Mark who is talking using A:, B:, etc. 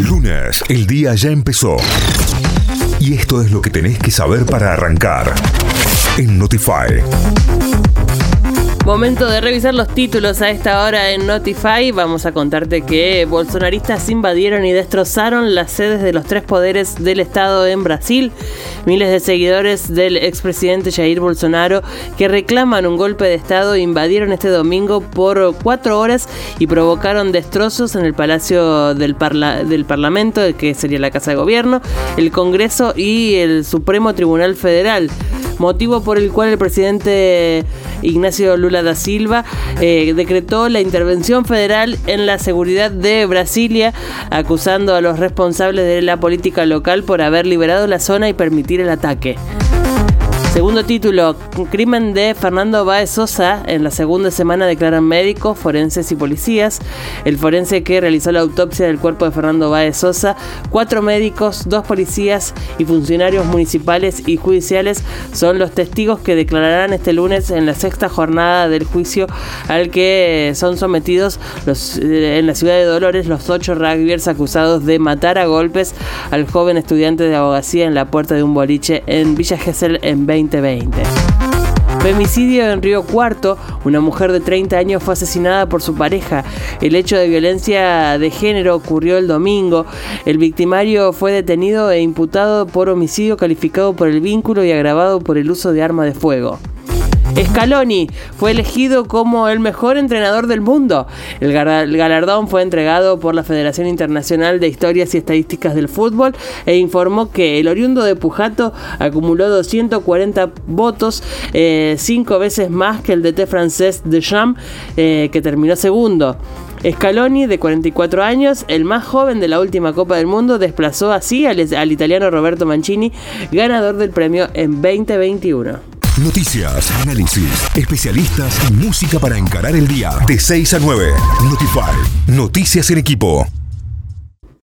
A: Lunes, el día ya empezó. Y esto es lo que tenés que saber para arrancar. En Notify.
B: Momento de revisar los títulos a esta hora en Notify. Vamos a contarte que bolsonaristas invadieron y destrozaron las sedes de los tres poderes del Estado en Brasil. Miles de seguidores del expresidente Jair Bolsonaro que reclaman un golpe de Estado invadieron este domingo por cuatro horas y provocaron destrozos en el Palacio del, del Parlamento, que sería la Casa de Gobierno, el Congreso y el Supremo Tribunal Federal motivo por el cual el presidente Ignacio Lula da Silva eh, decretó la intervención federal en la seguridad de Brasilia, acusando a los responsables de la política local por haber liberado la zona y permitir el ataque. Segundo título, crimen de Fernando Baez Sosa. En la segunda semana declaran médicos, forenses y policías. El forense que realizó la autopsia del cuerpo de Fernando Baez Sosa, cuatro médicos, dos policías y funcionarios municipales y judiciales son los testigos que declararán este lunes en la sexta jornada del juicio al que son sometidos eh, en la ciudad de Dolores los ocho rugbyers acusados de matar a golpes al joven estudiante de abogacía en la puerta de un boliche en Villa Gesell en 20 2020. Femicidio en Río Cuarto. Una mujer de 30 años fue asesinada por su pareja. El hecho de violencia de género ocurrió el domingo. El victimario fue detenido e imputado por homicidio calificado por el vínculo y agravado por el uso de arma de fuego. Scaloni fue elegido como el mejor entrenador del mundo. El galardón fue entregado por la Federación Internacional de Historias y Estadísticas del Fútbol e informó que el oriundo de Pujato acumuló 240 votos, eh, cinco veces más que el DT francés de Champ, eh, que terminó segundo. Scaloni, de 44 años, el más joven de la última Copa del Mundo, desplazó así al, al italiano Roberto Mancini, ganador del premio en 2021.
A: Noticias, análisis, especialistas y música para encarar el día. De 6 a 9. Notify. Noticias en equipo.